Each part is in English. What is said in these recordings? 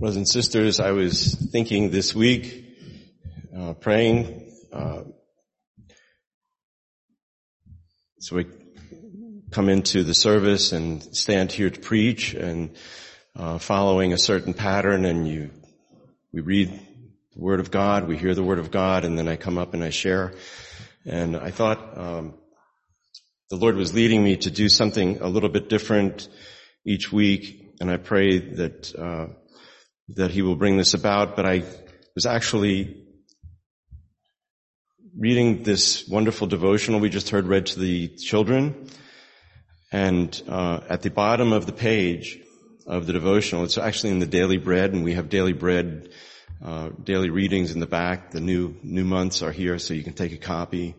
Brothers and sisters, I was thinking this week, uh, praying, uh, so we come into the service and stand here to preach and uh, following a certain pattern and you, we read the Word of God, we hear the Word of God, and then I come up and I share. And I thought um, the Lord was leading me to do something a little bit different each week, and I pray that uh, that He will bring this about. But I was actually reading this wonderful devotional we just heard read to the children, and uh, at the bottom of the page of the devotional, it's actually in the daily bread, and we have daily bread. Uh, daily readings in the back. The new new months are here, so you can take a copy.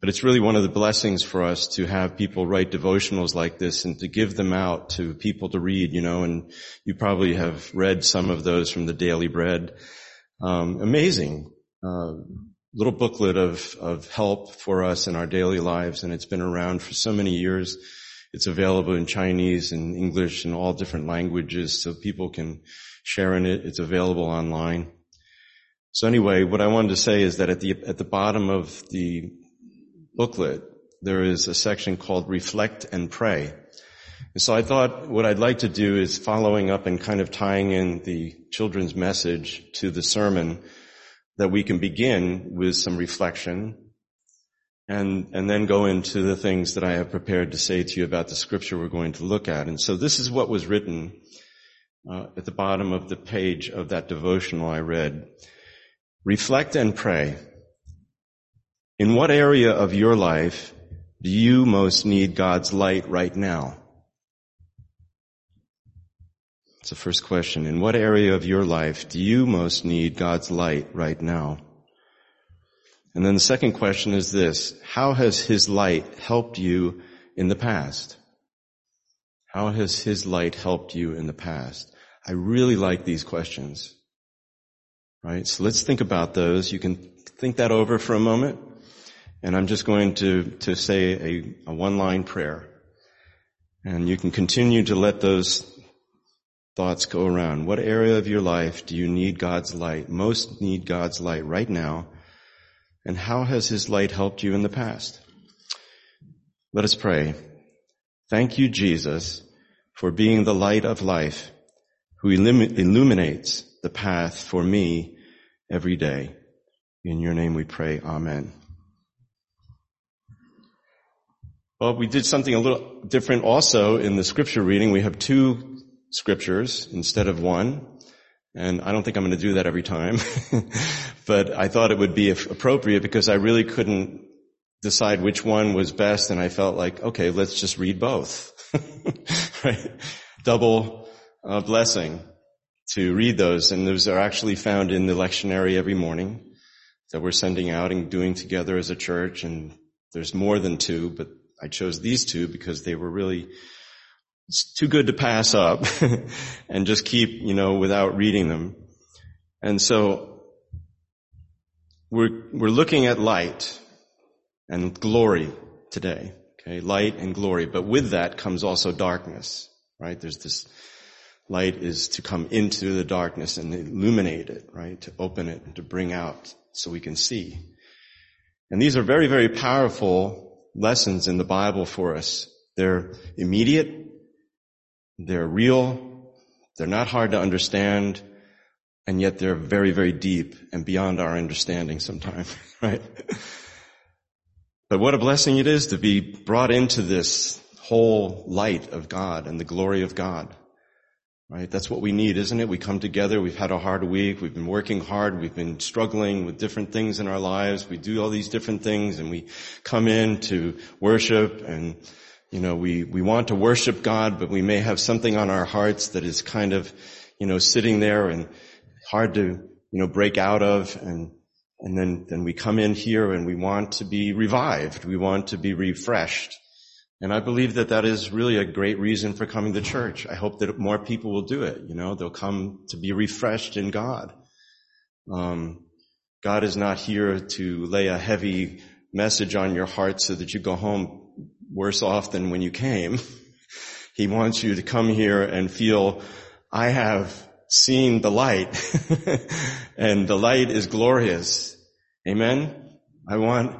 But it's really one of the blessings for us to have people write devotionals like this and to give them out to people to read, you know, and you probably have read some of those from the Daily Bread. Um, amazing. Uh, little booklet of, of help for us in our daily lives and it's been around for so many years. It's available in Chinese and English and all different languages so people can share in it. It's available online. So anyway, what I wanted to say is that at the, at the bottom of the booklet, there is a section called Reflect and Pray. And so I thought what I'd like to do is following up and kind of tying in the children's message to the sermon that we can begin with some reflection and, and then go into the things that I have prepared to say to you about the scripture we're going to look at. And so this is what was written uh, at the bottom of the page of that devotional I read. Reflect and pray. In what area of your life do you most need God's light right now? That's the first question. In what area of your life do you most need God's light right now? And then the second question is this. How has His light helped you in the past? How has His light helped you in the past? I really like these questions. Right? So let's think about those. You can think that over for a moment. And I'm just going to, to say a, a one-line prayer. And you can continue to let those thoughts go around. What area of your life do you need God's light? Most need God's light right now. And how has His light helped you in the past? Let us pray. Thank you, Jesus, for being the light of life who illuminates the path for me every day. In your name we pray. Amen. Well, we did something a little different also in the scripture reading. We have two scriptures instead of one. And I don't think I'm going to do that every time. but I thought it would be appropriate because I really couldn't decide which one was best and I felt like, okay, let's just read both. right? Double uh, blessing to read those. And those are actually found in the lectionary every morning that we're sending out and doing together as a church. And there's more than two, but I chose these two because they were really too good to pass up and just keep, you know, without reading them. And so we're, we're looking at light and glory today. Okay. Light and glory. But with that comes also darkness, right? There's this light is to come into the darkness and illuminate it, right? To open it and to bring out so we can see. And these are very, very powerful lessons in the Bible for us. They're immediate. They're real. They're not hard to understand. And yet they're very, very deep and beyond our understanding sometimes, right? But what a blessing it is to be brought into this whole light of God and the glory of God. Right? That's what we need, isn't it? We come together. We've had a hard week. We've been working hard. We've been struggling with different things in our lives. We do all these different things and we come in to worship and, you know, we, we want to worship God, but we may have something on our hearts that is kind of, you know, sitting there and hard to, you know, break out of and, and then, then we come in here and we want to be revived. We want to be refreshed. And I believe that that is really a great reason for coming to church. I hope that more people will do it. You know, they'll come to be refreshed in God. Um, God is not here to lay a heavy message on your heart so that you go home worse off than when you came. he wants you to come here and feel, I have seen the light and the light is glorious. Amen. I want,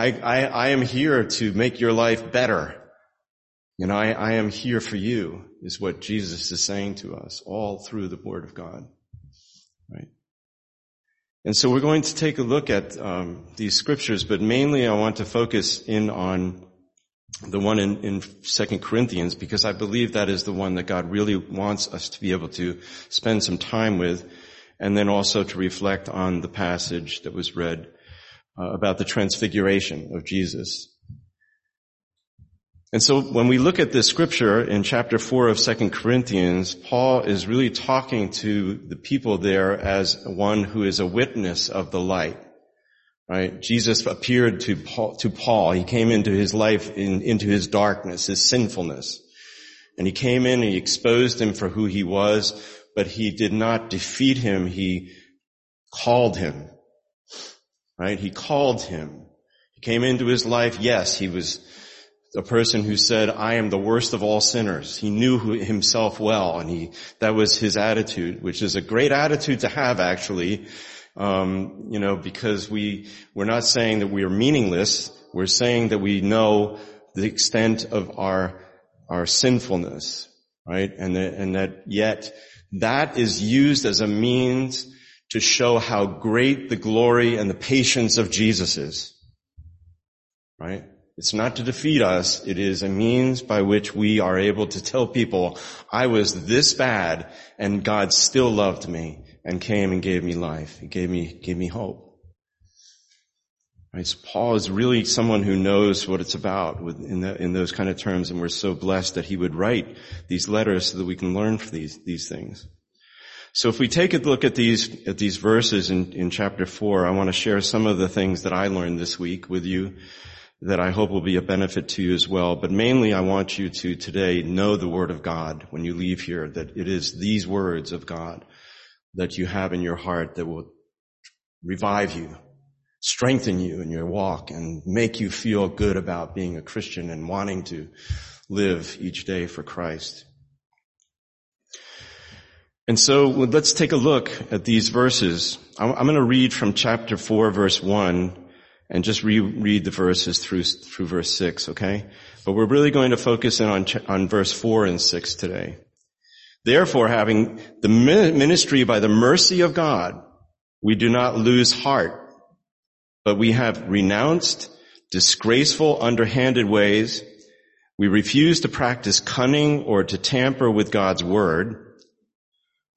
I, I, I am here to make your life better. And I, I am here for you is what Jesus is saying to us all through the word of God. Right. And so we're going to take a look at um, these scriptures, but mainly I want to focus in on the one in, in 2 Corinthians because I believe that is the one that God really wants us to be able to spend some time with and then also to reflect on the passage that was read uh, about the transfiguration of Jesus. And so when we look at this scripture in chapter 4 of second Corinthians, Paul is really talking to the people there as one who is a witness of the light. Right? Jesus appeared to Paul, to Paul. He came into his life, in, into his darkness, his sinfulness. And he came in and he exposed him for who he was, but he did not defeat him. He called him. Right? He called him. He came into his life. Yes, he was a person who said, I am the worst of all sinners. He knew himself well and he, that was his attitude, which is a great attitude to have actually, um, you know, because we, we're not saying that we are meaningless. We're saying that we know the extent of our, our sinfulness, right? And that, and that yet that is used as a means to show how great the glory and the patience of Jesus is, right? It's not to defeat us. It is a means by which we are able to tell people, I was this bad and God still loved me and came and gave me life. He gave me, gave me hope. Right, so Paul is really someone who knows what it's about in, the, in those kind of terms, and we're so blessed that he would write these letters so that we can learn from these, these things. So if we take a look at these, at these verses in, in chapter four, I want to share some of the things that I learned this week with you that I hope will be a benefit to you as well. But mainly I want you to today know the Word of God when you leave here, that it is these words of God that you have in your heart that will revive you, strengthen you in your walk and make you feel good about being a Christian and wanting to live each day for Christ. And so let's take a look at these verses. I'm going to read from chapter 4 verse 1 and just reread the verses through, through verse 6, okay? But we're really going to focus in on, on verse 4 and 6 today. Therefore, having the ministry by the mercy of God, we do not lose heart, but we have renounced disgraceful, underhanded ways. We refuse to practice cunning or to tamper with God's word,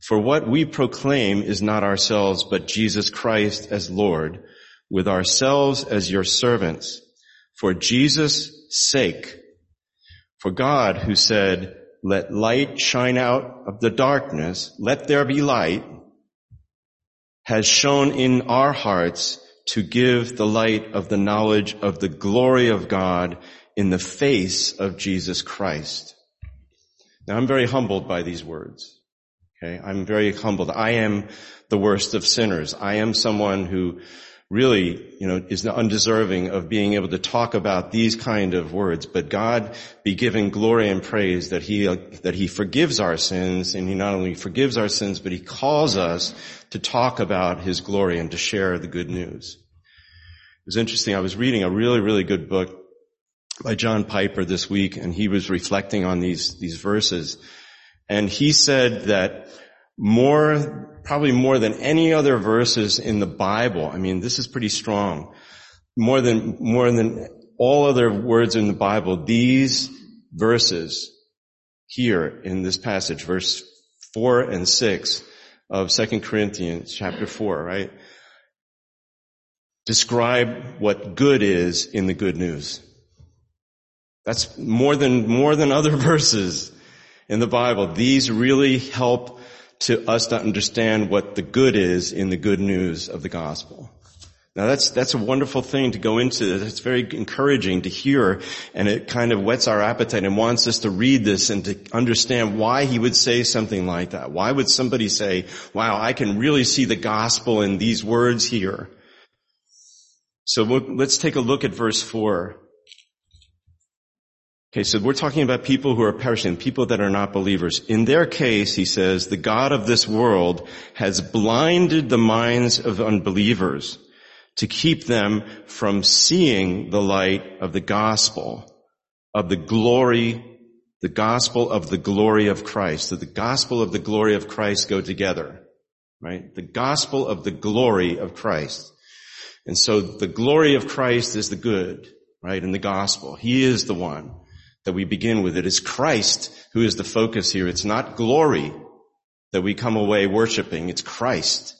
For what we proclaim is not ourselves, but Jesus Christ as Lord, with ourselves as your servants, for Jesus' sake. For God who said, let light shine out of the darkness, let there be light, has shone in our hearts to give the light of the knowledge of the glory of God in the face of Jesus Christ. Now I'm very humbled by these words. Okay. I'm very humbled. I am the worst of sinners. I am someone who really, you know, is undeserving of being able to talk about these kind of words. But God be given glory and praise that He, that He forgives our sins and He not only forgives our sins, but He calls us to talk about His glory and to share the good news. It was interesting. I was reading a really, really good book by John Piper this week and he was reflecting on these, these verses. And he said that more probably more than any other verses in the Bible. I mean, this is pretty strong. More than, more than all other words in the Bible, these verses here in this passage, verse four and six of Second Corinthians chapter four, right? Describe what good is in the good news. That's more than, more than other verses in the Bible. These really help to us to understand what the good is in the good news of the gospel. Now that's, that's a wonderful thing to go into. It's very encouraging to hear and it kind of whets our appetite and wants us to read this and to understand why he would say something like that. Why would somebody say, wow, I can really see the gospel in these words here? So let's take a look at verse four. Okay, so we're talking about people who are perishing, people that are not believers. In their case, he says, the God of this world has blinded the minds of unbelievers to keep them from seeing the light of the gospel of the glory, the gospel of the glory of Christ. So the gospel of the glory of Christ go together, right? The gospel of the glory of Christ. And so the glory of Christ is the good, right? In the gospel. He is the one that we begin with. It is Christ who is the focus here. It's not glory that we come away worshiping. It's Christ.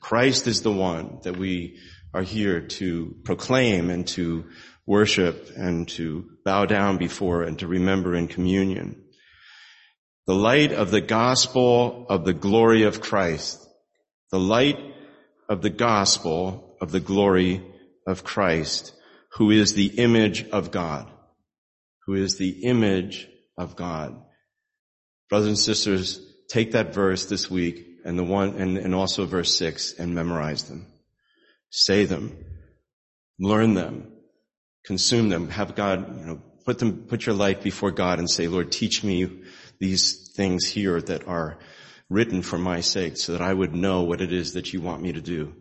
Christ is the one that we are here to proclaim and to worship and to bow down before and to remember in communion. The light of the gospel of the glory of Christ. The light of the gospel of the glory of Christ, who is the image of God who is the image of God. Brothers and sisters, take that verse this week and the one, and, and also verse six and memorize them. Say them. Learn them. Consume them. Have God, you know, put them, put your life before God and say, Lord, teach me these things here that are written for my sake so that I would know what it is that you want me to do.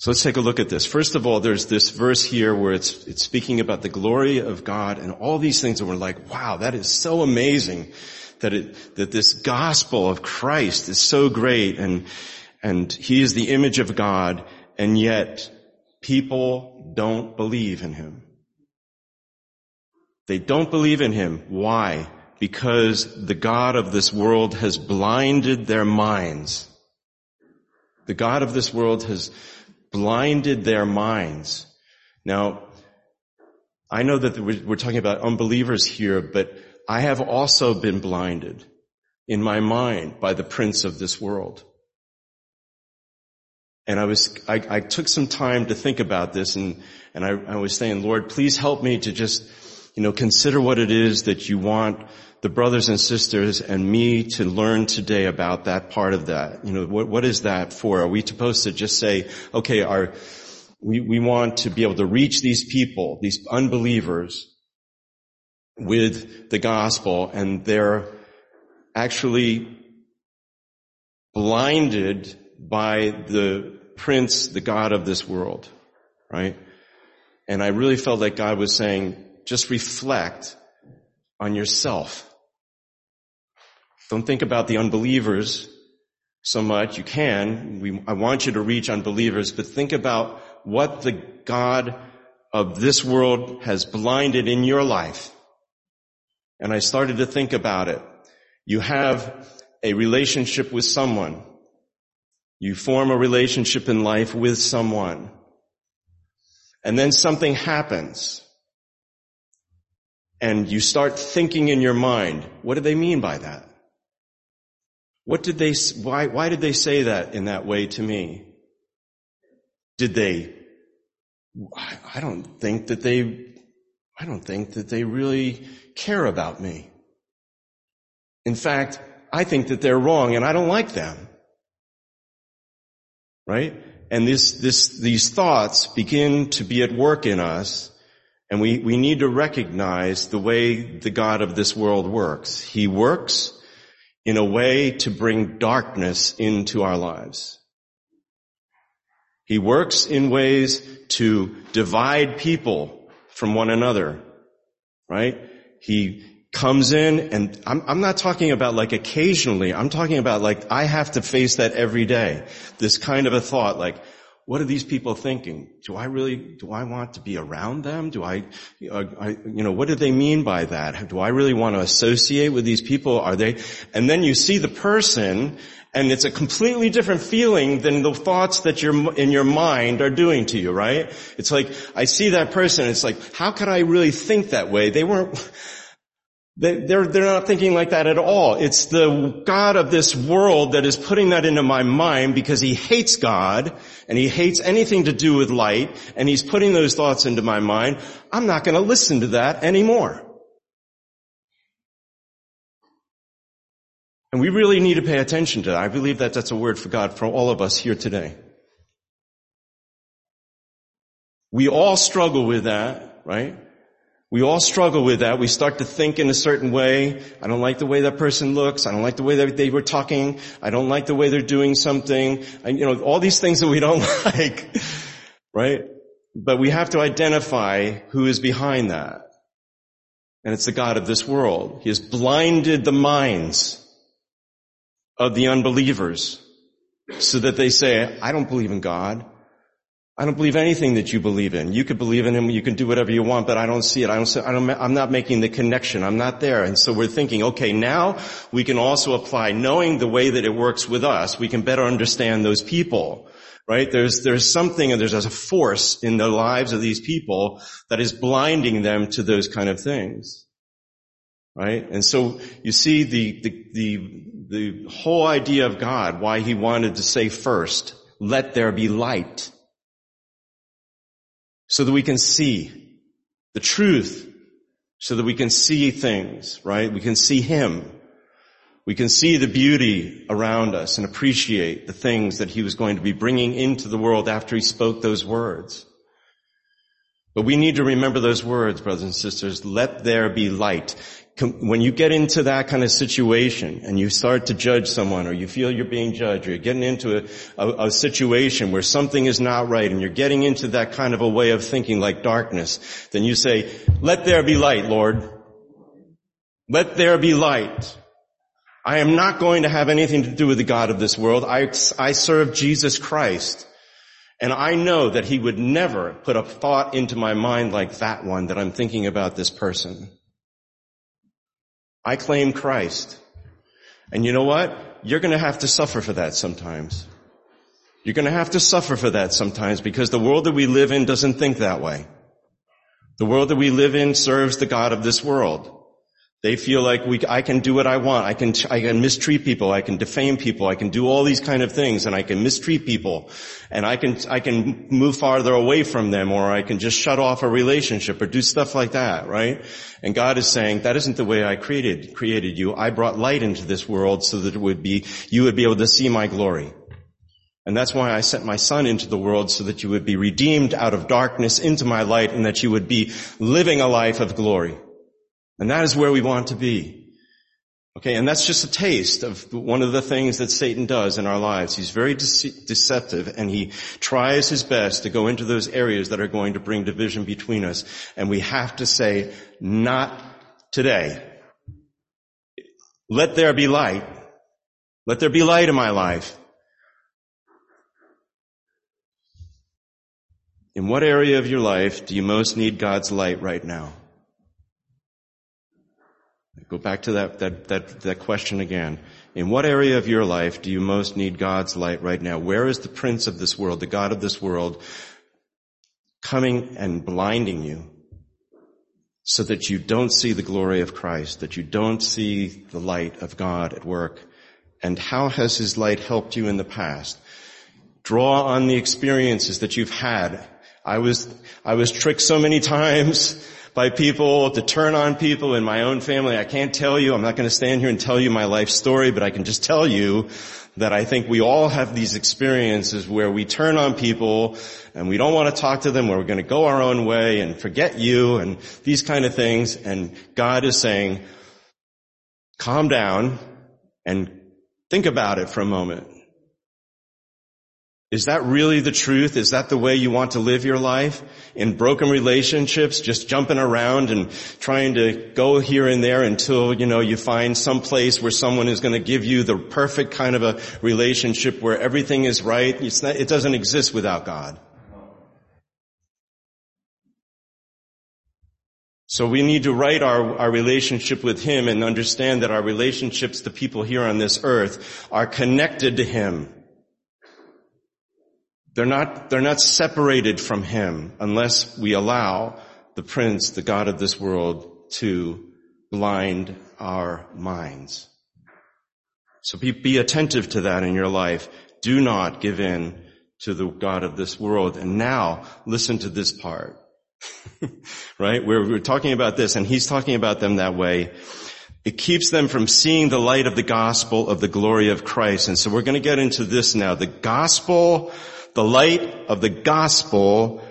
So let's take a look at this. First of all, there's this verse here where it's, it's speaking about the glory of God and all these things and we're like, wow, that is so amazing that it, that this gospel of Christ is so great and, and he is the image of God and yet people don't believe in him. They don't believe in him. Why? Because the God of this world has blinded their minds. The God of this world has blinded their minds. Now, I know that we're talking about unbelievers here, but I have also been blinded in my mind by the prince of this world. And I was, I, I took some time to think about this and, and I, I was saying, Lord, please help me to just, you know, consider what it is that you want the brothers and sisters and me to learn today about that part of that. You know, what, what is that for? Are we supposed to just say, okay, our, we, we want to be able to reach these people, these unbelievers with the gospel and they're actually blinded by the prince, the God of this world, right? And I really felt like God was saying, just reflect on yourself. Don't think about the unbelievers so much. You can. We, I want you to reach unbelievers, but think about what the God of this world has blinded in your life. And I started to think about it. You have a relationship with someone. You form a relationship in life with someone. And then something happens. And you start thinking in your mind, what do they mean by that? What did they, why, why did they say that in that way to me? Did they, I, don't think that they, I don't think that they really care about me. In fact, I think that they're wrong and I don't like them. Right? And this, this, these thoughts begin to be at work in us and we, we need to recognize the way the God of this world works. He works in a way to bring darkness into our lives. He works in ways to divide people from one another, right? He comes in and I'm, I'm, not talking about like occasionally, I'm talking about like I have to face that every day. This kind of a thought like, what are these people thinking? Do I really, do I want to be around them? Do I, uh, I, you know, what do they mean by that? Do I really want to associate with these people? Are they, and then you see the person and it's a completely different feeling than the thoughts that you're in your mind are doing to you, right? It's like, I see that person, it's like, how could I really think that way? They weren't, They're, they're not thinking like that at all. It's the God of this world that is putting that into my mind because he hates God and he hates anything to do with light and he's putting those thoughts into my mind. I'm not going to listen to that anymore. And we really need to pay attention to that. I believe that that's a word for God for all of us here today. We all struggle with that, right? We all struggle with that. We start to think in a certain way. I don't like the way that person looks. I don't like the way that they were talking. I don't like the way they're doing something. And, you know, all these things that we don't like, right? But we have to identify who is behind that. And it's the God of this world. He has blinded the minds of the unbelievers so that they say, I don't believe in God. I don't believe anything that you believe in. You could believe in him, you can do whatever you want, but I don't see it. I don't, I don't, I'm not making the connection. I'm not there. And so we're thinking, okay, now we can also apply, knowing the way that it works with us, we can better understand those people. Right? There's, there's something and there's a force in the lives of these people that is blinding them to those kind of things. Right? And so you see the, the, the, the whole idea of God, why he wanted to say first, let there be light so that we can see the truth, so that we can see things, right? We can see Him. We can see the beauty around us and appreciate the things that He was going to be bringing into the world after He spoke those words. But we need to remember those words, brothers and sisters. Let there be light when you get into that kind of situation and you start to judge someone or you feel you're being judged or you're getting into a, a, a, situation where something is not right and you're getting into that kind of a way of thinking like darkness, then you say, let there be light, Lord. Let there be light. I am not going to have anything to do with the God of this world. I, I serve Jesus Christ. And I know that he would never put a thought into my mind like that one that I'm thinking about this person. I claim Christ. And you know what? You're going to have to suffer for that sometimes. You're going to have to suffer for that sometimes because the world that we live in doesn't think that way. The world that we live in serves the God of this world. They feel like we, I can do what I want. I can, I can mistreat people. I can defame people. I can do all these kind of things and I can mistreat people and I can, I can move farther away from them or I can just shut off a relationship or do stuff like that, right? And God is saying, that isn't the way I created, created you. I brought light into this world so that it would be, you would be able to see my glory. And that's why I sent my son into the world so that you would be redeemed out of darkness into my light and that you would be living a life of glory. And that is where we want to be. Okay, and that's just a taste of one of the things that Satan does in our lives. He's very dece- deceptive and he tries his best to go into those areas that are going to bring division between us. And we have to say, not today. Let there be light. Let there be light in my life. In what area of your life do you most need God's light right now? Go back to that, that, that, that question again. In what area of your life do you most need God's light right now? Where is the prince of this world, the God of this world, coming and blinding you so that you don't see the glory of Christ, that you don't see the light of God at work? And how has his light helped you in the past? Draw on the experiences that you've had. I was, I was tricked so many times by people, to turn on people in my own family. I can't tell you, I'm not going to stand here and tell you my life story, but I can just tell you that I think we all have these experiences where we turn on people and we don't want to talk to them, where we're going to go our own way and forget you and these kind of things. And God is saying, calm down and think about it for a moment. Is that really the truth? Is that the way you want to live your life? In broken relationships, just jumping around and trying to go here and there until, you know, you find some place where someone is going to give you the perfect kind of a relationship where everything is right. Not, it doesn't exist without God. So we need to right our, our relationship with Him and understand that our relationships to people here on this earth are connected to Him. They're not, they're not separated from Him unless we allow the prince, the God of this world, to blind our minds. So be, be attentive to that in your life. Do not give in to the God of this world. And now listen to this part. right? We're, we're talking about this and he's talking about them that way. It keeps them from seeing the light of the gospel of the glory of Christ. And so we're going to get into this now. The gospel, the light of the gospel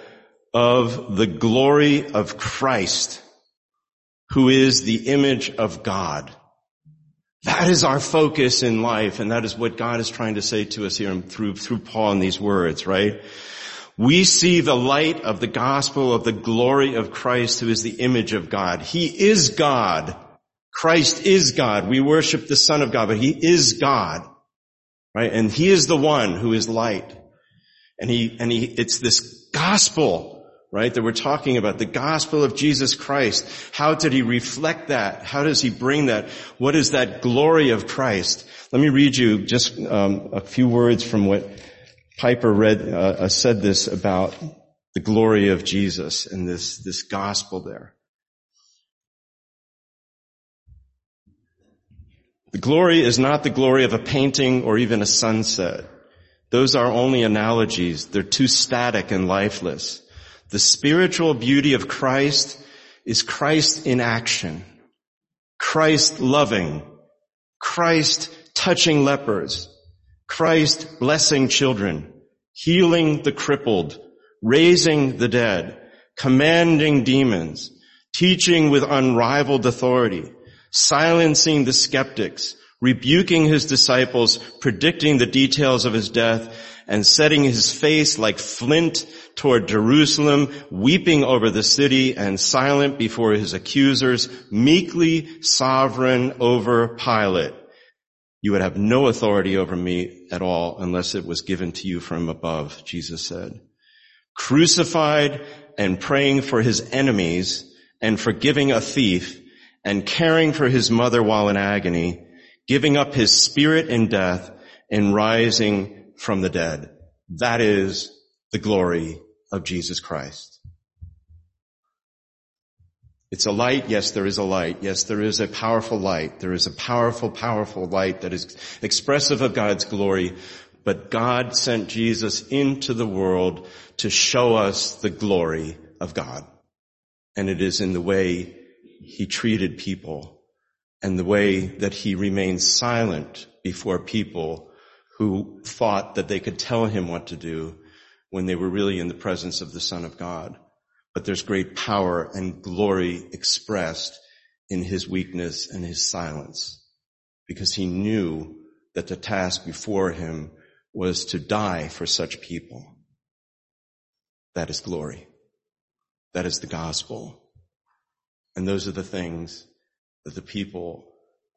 of the glory of Christ, who is the image of God. That is our focus in life, and that is what God is trying to say to us here through, through Paul in these words, right? We see the light of the gospel of the glory of Christ who is the image of God. He is God. Christ is God. We worship the Son of God, but He is God. Right? And He is the one who is light. And He, and He, it's this gospel right? That we're talking about the gospel of Jesus Christ. How did he reflect that? How does he bring that? What is that glory of Christ? Let me read you just um, a few words from what Piper read, uh, uh, said this about the glory of Jesus and this, this gospel there. The glory is not the glory of a painting or even a sunset. Those are only analogies. They're too static and lifeless. The spiritual beauty of Christ is Christ in action. Christ loving. Christ touching lepers. Christ blessing children. Healing the crippled. Raising the dead. Commanding demons. Teaching with unrivaled authority. Silencing the skeptics. Rebuking his disciples. Predicting the details of his death and setting his face like flint toward Jerusalem, weeping over the city and silent before his accusers, meekly sovereign over Pilate. You would have no authority over me at all unless it was given to you from above, Jesus said. Crucified and praying for his enemies and forgiving a thief and caring for his mother while in agony, giving up his spirit in death and rising from the dead. That is the glory of Jesus Christ. It's a light. Yes, there is a light. Yes, there is a powerful light. There is a powerful, powerful light that is expressive of God's glory. But God sent Jesus into the world to show us the glory of God. And it is in the way he treated people and the way that he remained silent before people who thought that they could tell him what to do when they were really in the presence of the Son of God. But there's great power and glory expressed in his weakness and his silence because he knew that the task before him was to die for such people. That is glory. That is the gospel. And those are the things that the people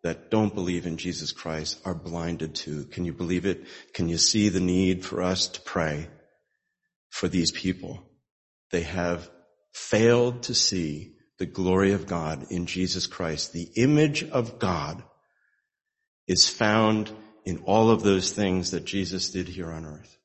that don't believe in Jesus Christ are blinded to. Can you believe it? Can you see the need for us to pray for these people? They have failed to see the glory of God in Jesus Christ. The image of God is found in all of those things that Jesus did here on earth.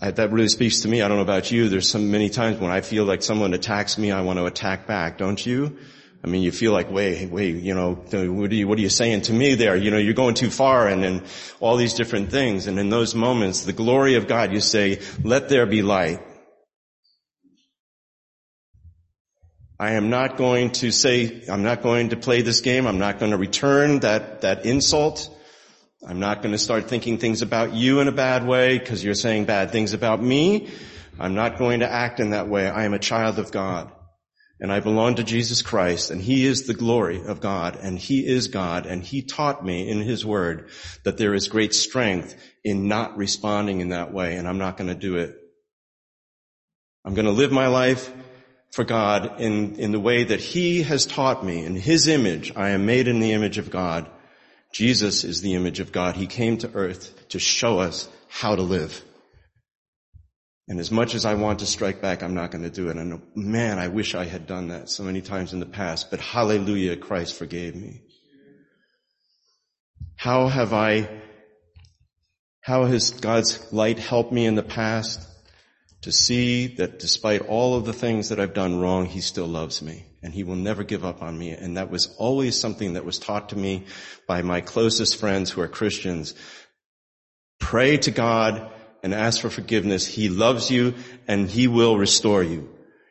I, that really speaks to me. I don't know about you. There's so many times when I feel like someone attacks me, I want to attack back, don't you? I mean, you feel like, wait, wait, you know, what are you, what are you saying to me there? You know, you're going too far and then all these different things. And in those moments, the glory of God, you say, let there be light. I am not going to say, I'm not going to play this game. I'm not going to return that, that insult. I'm not going to start thinking things about you in a bad way because you're saying bad things about me. I'm not going to act in that way. I am a child of God and I belong to Jesus Christ and he is the glory of God and he is God and he taught me in his word that there is great strength in not responding in that way and I'm not going to do it. I'm going to live my life for God in, in the way that he has taught me in his image. I am made in the image of God. Jesus is the image of God. He came to earth to show us how to live. And as much as I want to strike back, I'm not going to do it. And man, I wish I had done that so many times in the past, but hallelujah, Christ forgave me. How have I, how has God's light helped me in the past to see that despite all of the things that I've done wrong, he still loves me and he will never give up on me. And that was always something that was taught to me by my closest friends who are Christians. Pray to God and ask for forgiveness. He loves you and he will restore you.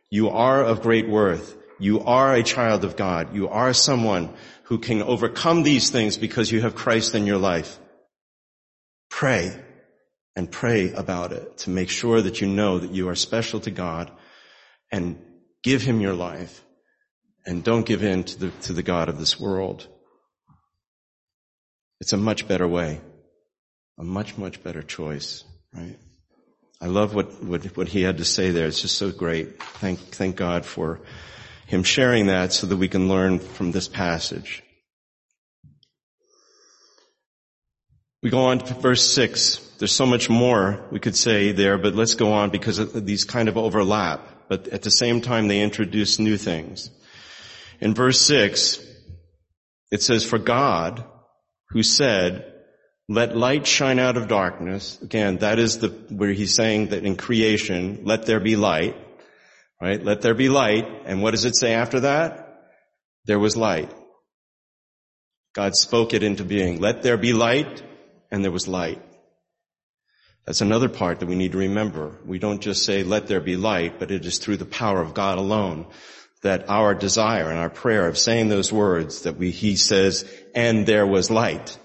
You are of great worth. You are a child of God. You are someone who can overcome these things because you have Christ in your life. Pray and pray about it to make sure that you know that you are special to God and give him your life and don't give in to the, to the God of this world. It's a much better way, a much, much better choice, right? I love what, what, what he had to say there. It's just so great. Thank, thank God for him sharing that so that we can learn from this passage. We go on to verse six. There's so much more we could say there, but let's go on because these kind of overlap, but at the same time they introduce new things. In verse six, it says, for God, who said, let light shine out of darkness. Again, that is the, where he's saying that in creation, let there be light, right? Let there be light. And what does it say after that? There was light. God spoke it into being. Let there be light and there was light. That's another part that we need to remember. We don't just say, let there be light, but it is through the power of God alone that our desire and our prayer of saying those words that we, he says, and there was light.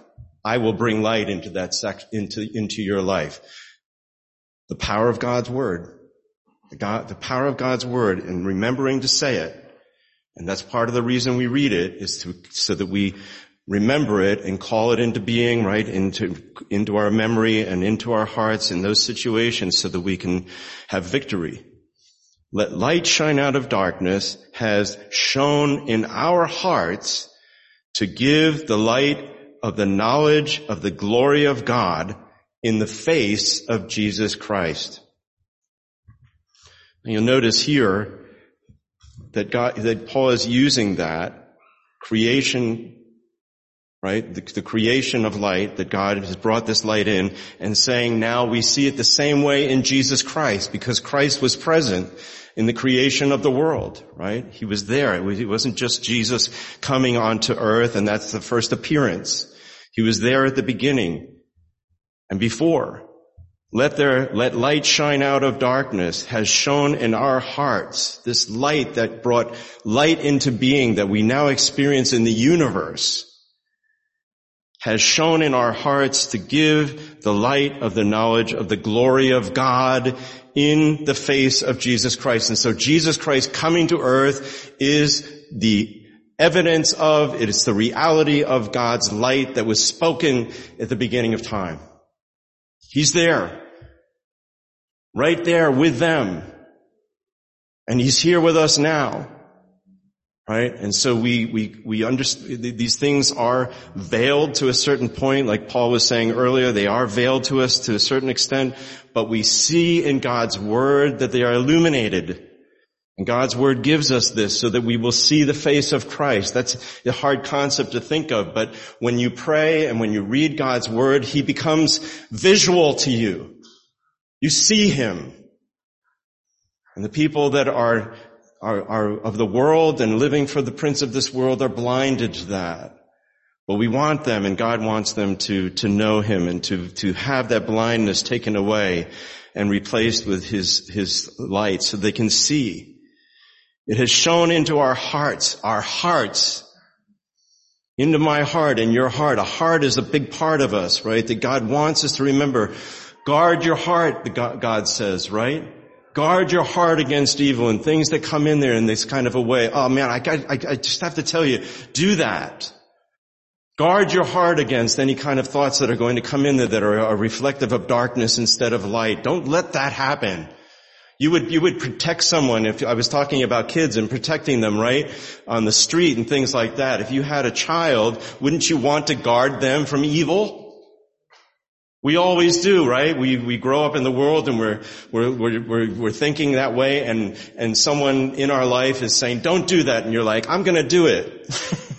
I will bring light into that sec, into, into your life. The power of God's word. The, God, the power of God's word and remembering to say it. And that's part of the reason we read it is to, so that we remember it and call it into being, right, into, into our memory and into our hearts in those situations so that we can have victory. Let light shine out of darkness has shone in our hearts to give the light of the knowledge of the glory of God in the face of Jesus Christ. And you'll notice here that God, that Paul is using that creation right? The, the, creation of light, that God has brought this light in and saying now we see it the same way in Jesus Christ because Christ was present in the creation of the world, right? He was there. It wasn't just Jesus coming onto earth and that's the first appearance. He was there at the beginning and before. Let there, let light shine out of darkness has shone in our hearts. This light that brought light into being that we now experience in the universe has shone in our hearts to give the light of the knowledge of the glory of God in the face of Jesus Christ. And so Jesus Christ coming to earth is the evidence of, it is the reality of God's light that was spoken at the beginning of time. He's there. Right there with them. And He's here with us now. Right? And so we, we, we understand, these things are veiled to a certain point, like Paul was saying earlier, they are veiled to us to a certain extent, but we see in God's Word that they are illuminated. And God's Word gives us this so that we will see the face of Christ. That's a hard concept to think of, but when you pray and when you read God's Word, He becomes visual to you. You see Him. And the people that are are, are of the world and living for the prince of this world are blinded to that. But we want them and God wants them to, to know Him and to, to have that blindness taken away and replaced with His, His light so they can see. It has shone into our hearts, our hearts, into my heart and your heart. A heart is a big part of us, right? That God wants us to remember. Guard your heart, God says, right? Guard your heart against evil and things that come in there in this kind of a way. Oh man, I, I, I just have to tell you, do that. Guard your heart against any kind of thoughts that are going to come in there that are, are reflective of darkness instead of light. Don't let that happen. You would, you would protect someone if I was talking about kids and protecting them, right? On the street and things like that. If you had a child, wouldn't you want to guard them from evil? We always do, right? We, we grow up in the world and we're, we're, we're, we're, thinking that way and, and someone in our life is saying, don't do that. And you're like, I'm gonna do it.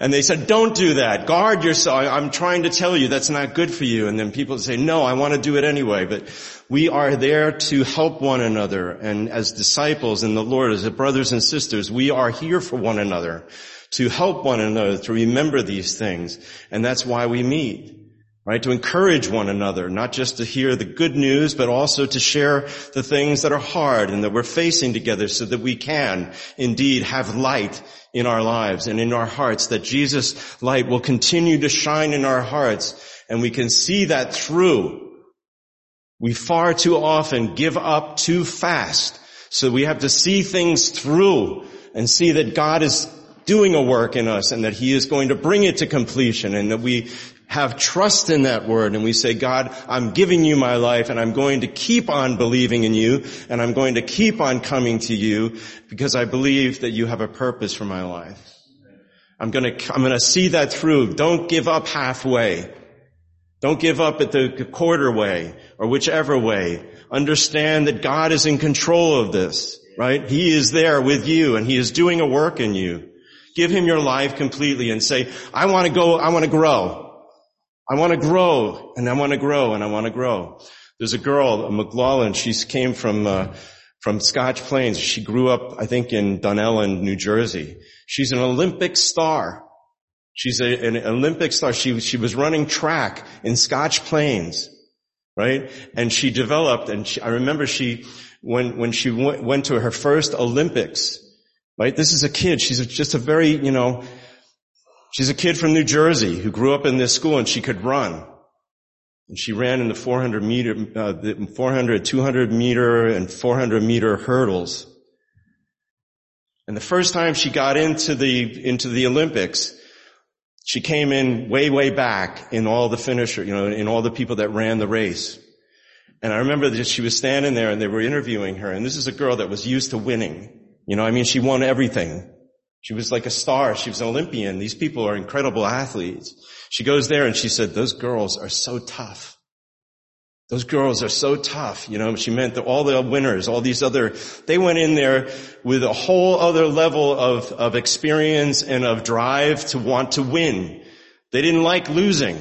And they said, don't do that. Guard yourself. I'm trying to tell you that's not good for you. And then people say, no, I want to do it anyway. But we are there to help one another. And as disciples in the Lord, as brothers and sisters, we are here for one another to help one another, to remember these things. And that's why we meet right? To encourage one another, not just to hear the good news, but also to share the things that are hard and that we're facing together so that we can indeed have light in our lives and in our hearts, that Jesus' light will continue to shine in our hearts and we can see that through. We far too often give up too fast. So we have to see things through and see that God is doing a work in us and that He is going to bring it to completion and that we have trust in that word and we say, God, I'm giving you my life and I'm going to keep on believing in you and I'm going to keep on coming to you because I believe that you have a purpose for my life. I'm gonna, I'm gonna see that through. Don't give up halfway. Don't give up at the quarter way or whichever way. Understand that God is in control of this, right? He is there with you and He is doing a work in you. Give Him your life completely and say, I want to go, I want to grow. I want to grow and I want to grow and I want to grow. There's a girl, McLaughlin, she came from, uh, from Scotch Plains. She grew up, I think, in Dunellen, New Jersey. She's an Olympic star. She's a, an Olympic star. She, she was running track in Scotch Plains, right? And she developed, and she, I remember she, when, when she went, went to her first Olympics, right? This is a kid. She's just a very, you know, She's a kid from New Jersey who grew up in this school and she could run. And she ran in the 400 meter, uh, the 400, 200 meter and 400 meter hurdles. And the first time she got into the, into the Olympics, she came in way, way back in all the finisher, you know, in all the people that ran the race. And I remember that she was standing there and they were interviewing her. And this is a girl that was used to winning. You know, I mean, she won everything. She was like a star. She was an Olympian. These people are incredible athletes. She goes there and she said, those girls are so tough. Those girls are so tough. You know, she meant that all the winners, all these other, they went in there with a whole other level of, of experience and of drive to want to win. They didn't like losing.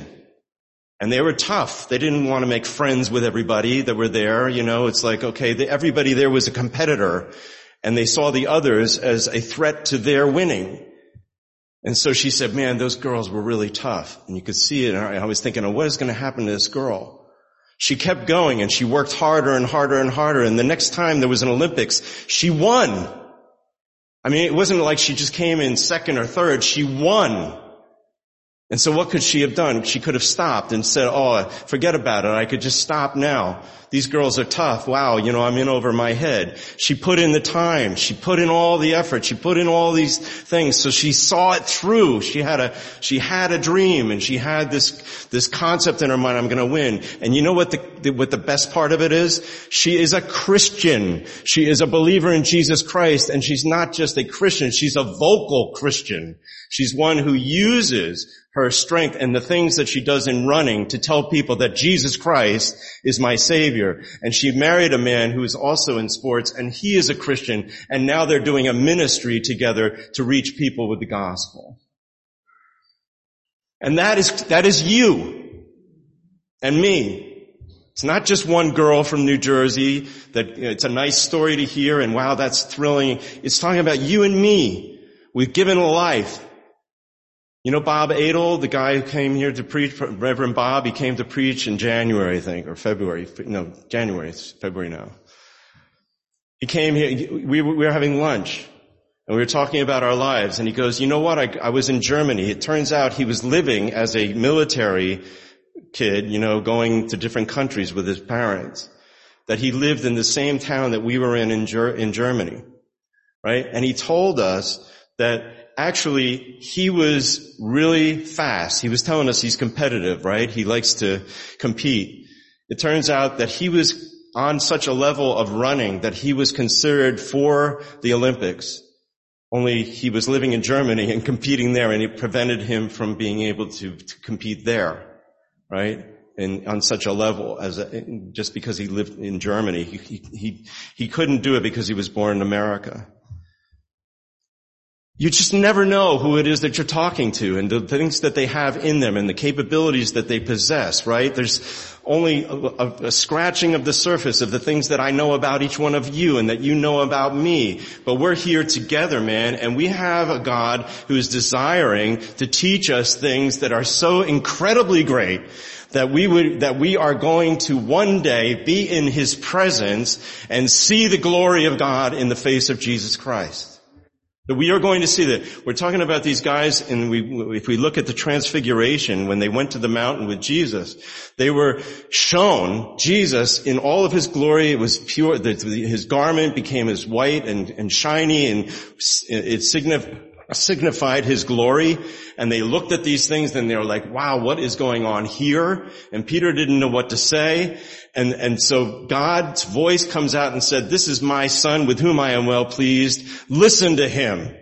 And they were tough. They didn't want to make friends with everybody that were there. You know, it's like, okay, everybody there was a competitor and they saw the others as a threat to their winning. And so she said, man, those girls were really tough. And you could see it. And I was thinking, oh, what is going to happen to this girl? She kept going and she worked harder and harder and harder. And the next time there was an Olympics, she won. I mean, it wasn't like she just came in second or third. She won. And so what could she have done? She could have stopped and said, oh, forget about it. I could just stop now. These girls are tough. Wow, you know, I'm in over my head. She put in the time. She put in all the effort. She put in all these things. So she saw it through. She had a, she had a dream and she had this, this concept in her mind, I'm gonna win. And you know what the, what the best part of it is? She is a Christian. She is a believer in Jesus Christ and she's not just a Christian, she's a vocal Christian. She's one who uses her strength and the things that she does in running to tell people that Jesus Christ is my savior. And she married a man who is also in sports and he is a Christian and now they're doing a ministry together to reach people with the gospel. And that is, that is you and me. It's not just one girl from New Jersey that you know, it's a nice story to hear and wow, that's thrilling. It's talking about you and me. We've given a life. You know Bob Adel, the guy who came here to preach, Reverend Bob, he came to preach in January, I think, or February. No, January, it's February now. He came here, we were having lunch, and we were talking about our lives, and he goes, you know what, I, I was in Germany. It turns out he was living as a military kid, you know, going to different countries with his parents. That he lived in the same town that we were in in, Ger- in Germany. Right? And he told us that actually, he was really fast. He was telling us he's competitive, right? He likes to compete. It turns out that he was on such a level of running that he was considered for the Olympics. Only he was living in Germany and competing there and it prevented him from being able to, to compete there, right? And on such a level as a, just because he lived in Germany. He, he, he, he couldn't do it because he was born in America. You just never know who it is that you're talking to and the things that they have in them and the capabilities that they possess, right? There's only a, a, scratching of the surface of the things that I know about each one of you and that you know about me. But we're here together, man, and we have a God who is desiring to teach us things that are so incredibly great that we would, that we are going to one day be in His presence and see the glory of God in the face of Jesus Christ. That we are going to see that. We're talking about these guys and we, if we look at the transfiguration when they went to the mountain with Jesus, they were shown Jesus in all of his glory. It was pure, his garment became as white and, and shiny and it signified signified his glory and they looked at these things and they were like, wow, what is going on here? And Peter didn't know what to say. And, and so God's voice comes out and said, this is my son with whom I am well pleased. Listen to him.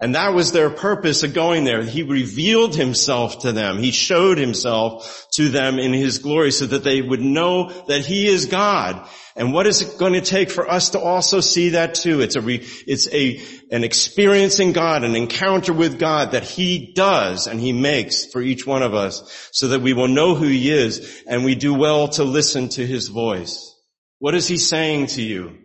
And that was their purpose of going there. He revealed himself to them. He showed himself to them in his glory so that they would know that he is God. And what is it going to take for us to also see that too? It's a, re, it's a, an experiencing God, an encounter with God that He does and He makes for each one of us so that we will know who He is and we do well to listen to His voice. What is He saying to you?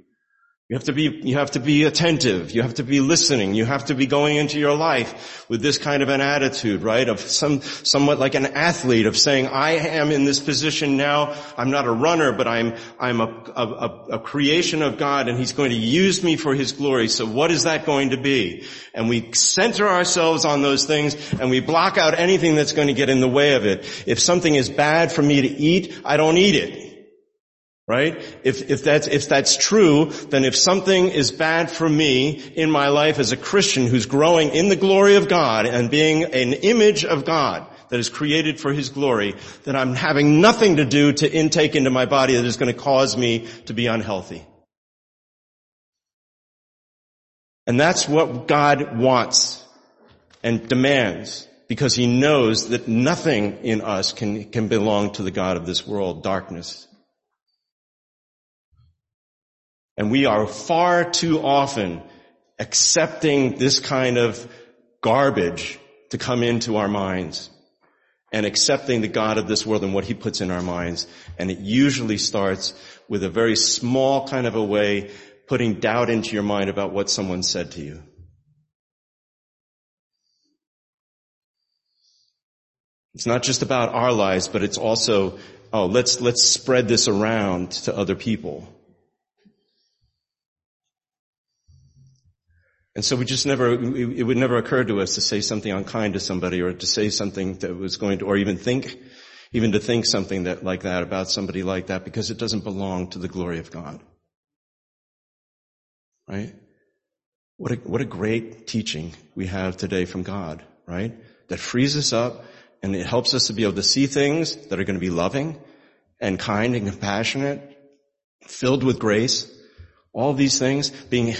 You have to be, you have to be attentive. You have to be listening. You have to be going into your life with this kind of an attitude, right? Of some, somewhat like an athlete of saying, I am in this position now. I'm not a runner, but I'm, I'm a, a, a creation of God and He's going to use me for His glory. So what is that going to be? And we center ourselves on those things and we block out anything that's going to get in the way of it. If something is bad for me to eat, I don't eat it. Right? If, if that's, if that's true, then if something is bad for me in my life as a Christian who's growing in the glory of God and being an image of God that is created for His glory, then I'm having nothing to do to intake into my body that is going to cause me to be unhealthy. And that's what God wants and demands because He knows that nothing in us can, can belong to the God of this world, darkness. And we are far too often accepting this kind of garbage to come into our minds and accepting the God of this world and what he puts in our minds. And it usually starts with a very small kind of a way putting doubt into your mind about what someone said to you. It's not just about our lives, but it's also, oh, let's, let's spread this around to other people. And so we just never, it would never occur to us to say something unkind to somebody or to say something that was going to, or even think, even to think something that, like that about somebody like that because it doesn't belong to the glory of God. Right? What a, what a great teaching we have today from God, right? That frees us up and it helps us to be able to see things that are going to be loving and kind and compassionate, filled with grace. All these things being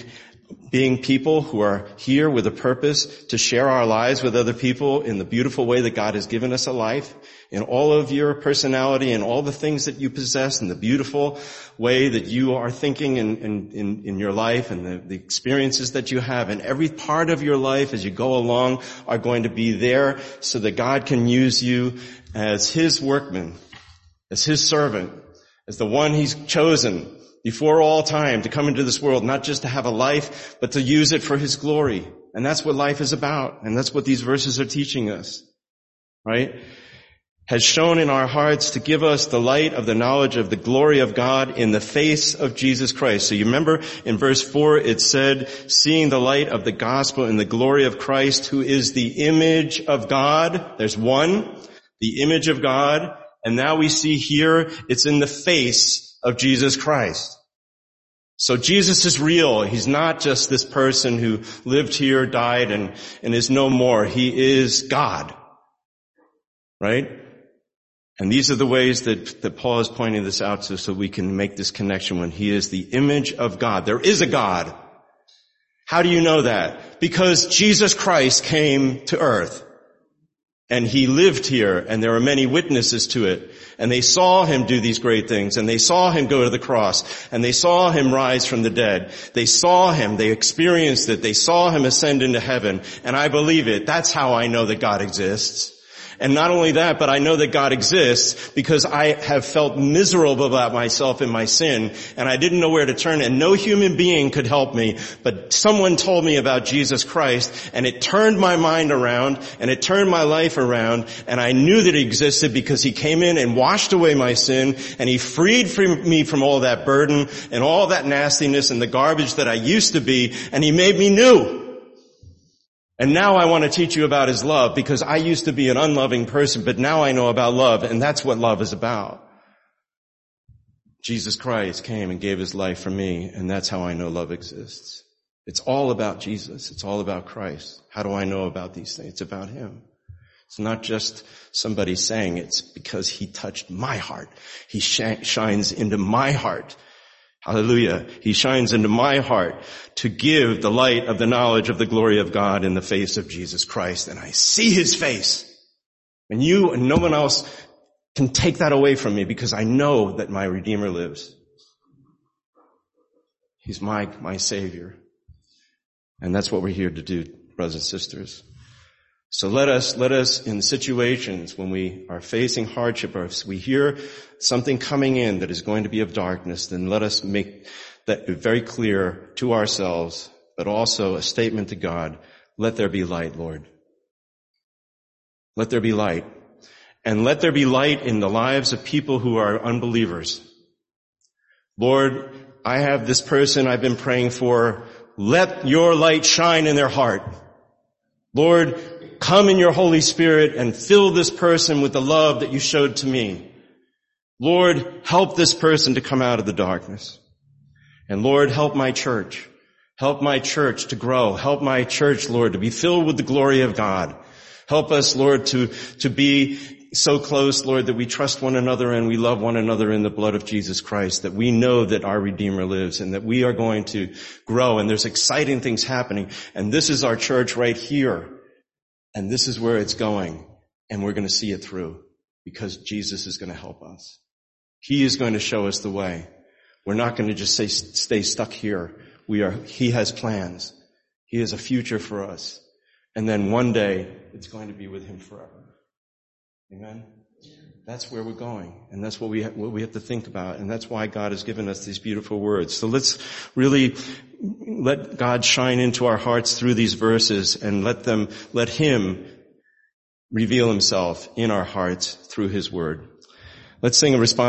being people who are here with a purpose to share our lives with other people in the beautiful way that God has given us a life, in all of your personality and all the things that you possess, in the beautiful way that you are thinking in, in, in, in your life and the, the experiences that you have. And every part of your life as you go along are going to be there so that God can use you as His workman, as His servant, as the one He's chosen before all time to come into this world, not just to have a life, but to use it for His glory. And that's what life is about. And that's what these verses are teaching us. Right? Has shone in our hearts to give us the light of the knowledge of the glory of God in the face of Jesus Christ. So you remember in verse four, it said, seeing the light of the gospel in the glory of Christ, who is the image of God. There's one, the image of God. And now we see here, it's in the face of Jesus Christ. So Jesus is real. He's not just this person who lived here, died, and, and is no more. He is God. Right? And these are the ways that, that Paul is pointing this out to so we can make this connection when he is the image of God. There is a God. How do you know that? Because Jesus Christ came to earth. And he lived here and there are many witnesses to it. And they saw him do these great things and they saw him go to the cross and they saw him rise from the dead. They saw him, they experienced it, they saw him ascend into heaven and I believe it. That's how I know that God exists. And not only that, but I know that God exists because I have felt miserable about myself and my sin and I didn't know where to turn and no human being could help me, but someone told me about Jesus Christ and it turned my mind around and it turned my life around and I knew that he existed because he came in and washed away my sin and he freed me from all that burden and all that nastiness and the garbage that I used to be and he made me new. And now I want to teach you about His love because I used to be an unloving person, but now I know about love and that's what love is about. Jesus Christ came and gave His life for me and that's how I know love exists. It's all about Jesus. It's all about Christ. How do I know about these things? It's about Him. It's not just somebody saying it's because He touched my heart. He sh- shines into my heart Hallelujah. He shines into my heart to give the light of the knowledge of the glory of God in the face of Jesus Christ. And I see his face. And you and no one else can take that away from me because I know that my Redeemer lives. He's my, my Savior. And that's what we're here to do, brothers and sisters. So let us, let us in situations when we are facing hardship or if we hear something coming in that is going to be of darkness, then let us make that very clear to ourselves, but also a statement to God. Let there be light, Lord. Let there be light. And let there be light in the lives of people who are unbelievers. Lord, I have this person I've been praying for. Let your light shine in their heart. Lord, come in your Holy Spirit and fill this person with the love that you showed to me. Lord, help this person to come out of the darkness. And Lord, help my church. Help my church to grow. Help my church, Lord, to be filled with the glory of God. Help us, Lord, to, to be so close, Lord, that we trust one another and we love one another in the blood of Jesus Christ, that we know that our Redeemer lives and that we are going to grow and there's exciting things happening. And this is our church right here. And this is where it's going. And we're going to see it through because Jesus is going to help us. He is going to show us the way. We're not going to just say, stay stuck here. We are, He has plans. He has a future for us. And then one day it's going to be with Him forever. Amen? That's where we're going. And that's what we, ha- what we have to think about. And that's why God has given us these beautiful words. So let's really let God shine into our hearts through these verses and let them, let Him reveal Himself in our hearts through His word. Let's sing a response.